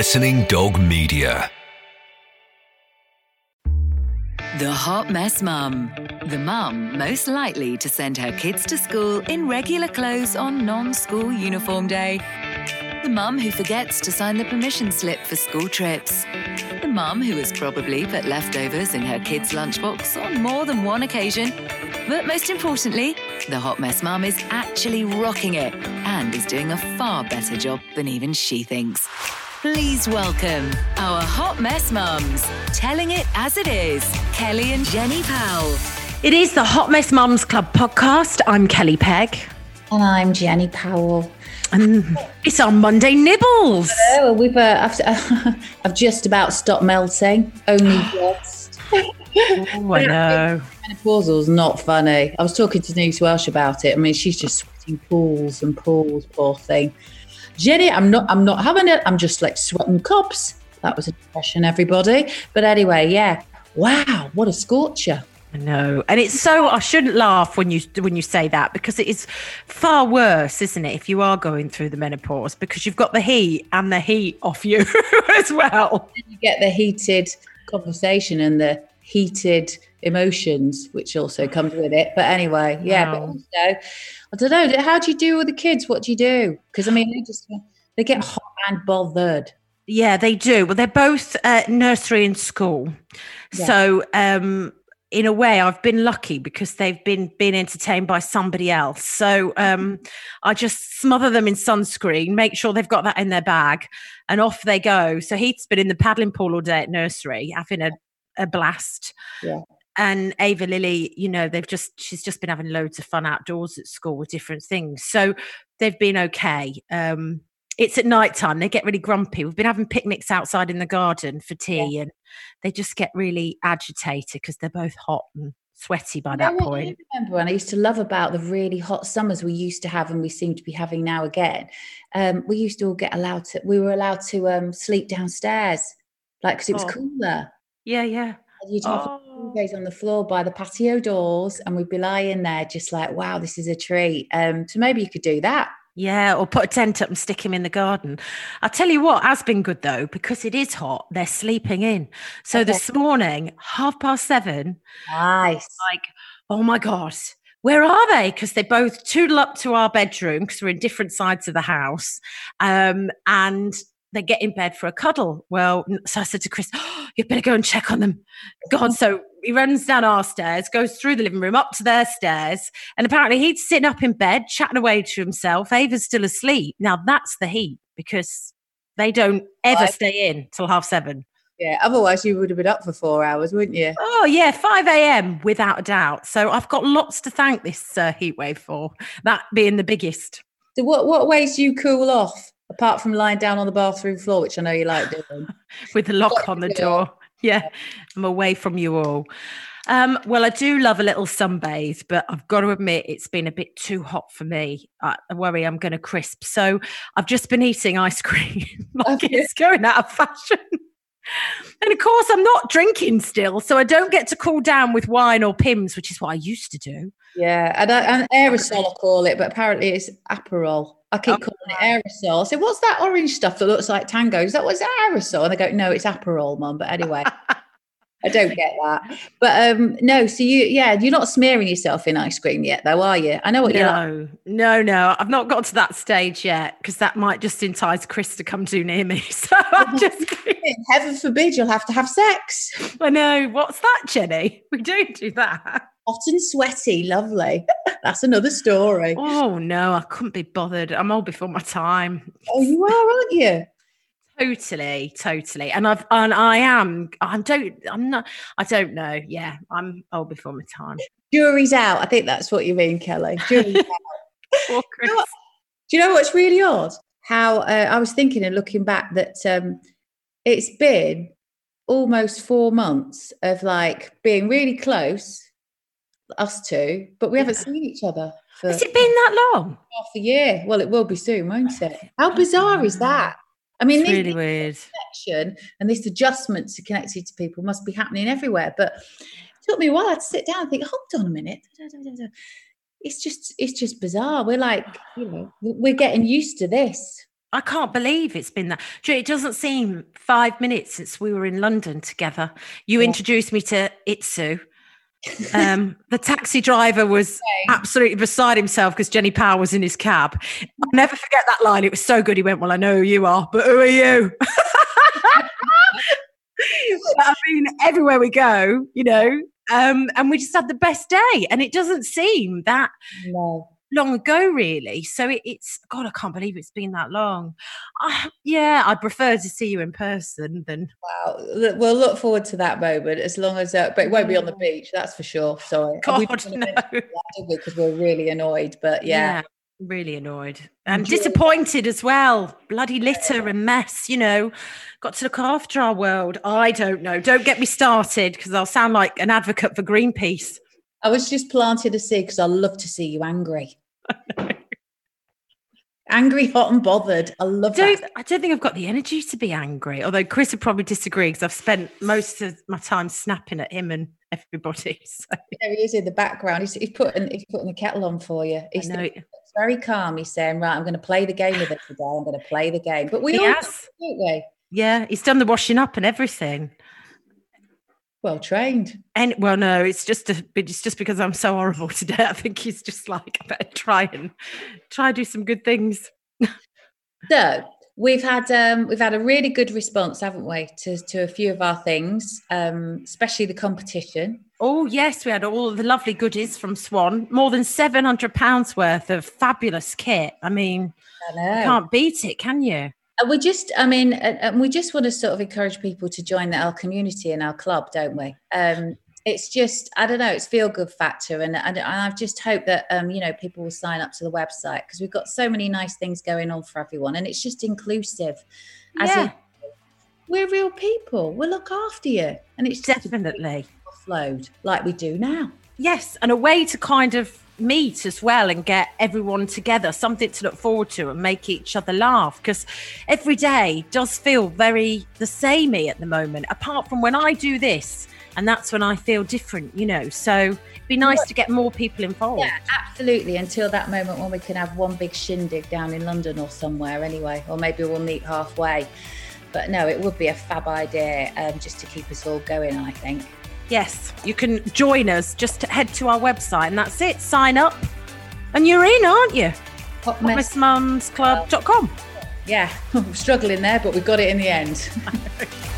Listening Dog Media. The Hot Mess Mum. The mum most likely to send her kids to school in regular clothes on non school uniform day. The mum who forgets to sign the permission slip for school trips. The mum who has probably put leftovers in her kids' lunchbox on more than one occasion. But most importantly, the Hot Mess Mum is actually rocking it and is doing a far better job than even she thinks. Please welcome our Hot Mess Mums, telling it as it is, Kelly and Jenny Powell. It is the Hot Mess Mums Club podcast. I'm Kelly Pegg. And I'm Jenny Powell. And it's our Monday Nibbles. Oh, we've uh, I've, uh, I've just about stopped melting. Only just. oh, I know. Menopausal's not funny. I was talking to Denise Welch about it. I mean, she's just sweating pools and pools, poor thing. Jenny, I'm not I'm not having it. I'm just like sweating cups. That was a depression, everybody. But anyway, yeah. Wow, what a scorcher. I know, and it's so I shouldn't laugh when you when you say that because it is far worse, isn't it? If you are going through the menopause because you've got the heat and the heat off you as well. You get the heated conversation and the heated emotions, which also comes with it. But anyway, yeah. Wow. But also, I don't know. How do you do with the kids? What do you do? Because I mean, they just they get hot and bothered. Yeah, they do. Well, they're both uh, nursery and school, yeah. so um, in a way, I've been lucky because they've been being entertained by somebody else. So um, I just smother them in sunscreen, make sure they've got that in their bag, and off they go. So Heath's been in the paddling pool all day at nursery, having a, a blast. Yeah and Ava Lily, you know, they've just she's just been having loads of fun outdoors at school with different things. So they've been okay. Um, it's at night time. They get really grumpy. We've been having picnics outside in the garden for tea, yeah. and they just get really agitated because they're both hot and sweaty by you that point. I remember when I used to love about the really hot summers we used to have, and we seem to be having now again. Um, we used to all get allowed to. We were allowed to um, sleep downstairs, like because it was oh. cooler. Yeah, yeah. You'd have oh. days on the floor by the patio doors, and we'd be lying there just like, wow, this is a treat. Um, so maybe you could do that. Yeah, or put a tent up and stick him in the garden. I'll tell you what has been good though, because it is hot, they're sleeping in. So okay. this morning, half past seven, nice. Like, oh my God, where are they? Because they both toodle up to our bedroom because we're in different sides of the house. Um, and they get in bed for a cuddle. Well, so I said to Chris, oh, you better go and check on them. God, so he runs down our stairs, goes through the living room, up to their stairs, and apparently he's sitting up in bed, chatting away to himself. Ava's still asleep. Now that's the heat because they don't ever stay in till half seven. Yeah, otherwise you would have been up for four hours, wouldn't you? Oh yeah, five a.m. without a doubt. So I've got lots to thank this uh, heat wave for. That being the biggest. So what what ways do you cool off? Apart from lying down on the bathroom floor, which I know you like doing. With the lock on the door. Yeah, I'm away from you all. Um, well, I do love a little sunbathe, but I've got to admit it's been a bit too hot for me. I worry I'm going to crisp. So I've just been eating ice cream like okay. it's going out of fashion. and of course, I'm not drinking still, so I don't get to cool down with wine or Pimm's, which is what I used to do. Yeah, and, and aerosol, I call it, but apparently it's Aperol. I keep oh. calling it aerosol. I said, "What's that orange stuff that looks like tango? Is that what's aerosol?" And they go, "No, it's Aperol, mum." But anyway, I don't get that. But um, no, so you, yeah, you're not smearing yourself in ice cream yet, though, are you? I know what no, you're. Like. No, no, I've not got to that stage yet because that might just entice Chris to come too near me. So I'm just. Heaven forbid you'll have to have sex. I know. What's that, Jenny? We don't do that hot and sweaty, lovely. That's another story. Oh no, I couldn't be bothered. I'm old before my time. Oh, you are, aren't you? Totally, totally. And I've and I am. I don't. I'm not. I don't know. Yeah, I'm old before my time. Jury's out. I think that's what you mean, Kelly. Jury's out. Poor Chris. You know do you know what's really odd? How uh, I was thinking and looking back that um, it's been almost four months of like being really close us two, but we haven't seen each other. For Has it been that long? Half a year. Well, it will be soon, won't it? How bizarre is that? I mean, it's really weird. Connection and this adjustment to connecting to people must be happening everywhere. But it took me a while to sit down and think, hold on a minute. It's just, it's just bizarre. We're like, you know, we're getting used to this. I can't believe it's been that. You It doesn't seem five minutes since we were in London together. You Yeah. introduced me to Itsu. Um, the taxi driver was absolutely beside himself because Jenny Powell was in his cab. I'll never forget that line. It was so good. He went, Well, I know who you are, but who are you? But I mean, everywhere we go, you know, um, and we just had the best day. And it doesn't seem that No. Long ago, really. So it, it's God, I can't believe it's been that long. Uh, yeah, I'd prefer to see you in person than Wow. We'll look forward to that moment as long as, uh, but it won't be on the beach. That's for sure. Sorry. We God, no. did we? Because we're really annoyed. But yeah. really annoyed and disappointed as well. Bloody litter and mess, you know. Got to look after our world. I don't know. Don't get me started because I'll sound like an advocate for Greenpeace. I was just planted a seed because I love to see you angry. Angry, hot, and bothered. I love don't, that. I don't think I've got the energy to be angry. Although Chris would probably disagree because I've spent most of my time snapping at him and everybody. So There he is in the background. He's, he's putting he's putting the kettle on for you. I He's know very calm. He's saying, "Right, I'm going to play the game with it today. I'm going to play the game." But we he all, has. don't we? Yeah, he's done the washing up and everything. Well trained. And well, no, it's just a, it's just because I'm so horrible today. I think he's just like, I better try and try and do some good things. So we've had um, we've had a really good response, haven't we, to to a few of our things, um, especially the competition. Oh yes, we had all of the lovely goodies from Swan. More than seven hundred pounds worth of fabulous kit. I mean, I you can't beat it, can you? And we just, I mean, and, and we just want to sort of encourage people to join the, our community and our club, don't we? Um, it's just, I don't know, it's feel good factor, and and, I just hope that um, you know people will sign up to the website because we've got so many nice things going on for everyone, and it's just inclusive. As Yeah. in, we're real people. We'll look after you, and it's just Definitely. flowed like we do now. Yes, and a way to kind of meet as well and get everyone together, something to look forward to and make each other laugh. Because every day does feel very the samey at the moment, apart from when I do this. And that's when I feel different, you know. So it'd be nice to get more people involved. Yeah, absolutely. Until that moment when we can have one big shindig down in London or somewhere, anyway, or maybe we'll meet halfway. But no, it would be a fab idea um, just to keep us all going. I think. Yes, you can join us. Just head to our website and that's it. Sign up and you're in, aren't you? Hot mess. MissMumsClub.com. Yeah, struggling there, but we got it in the end.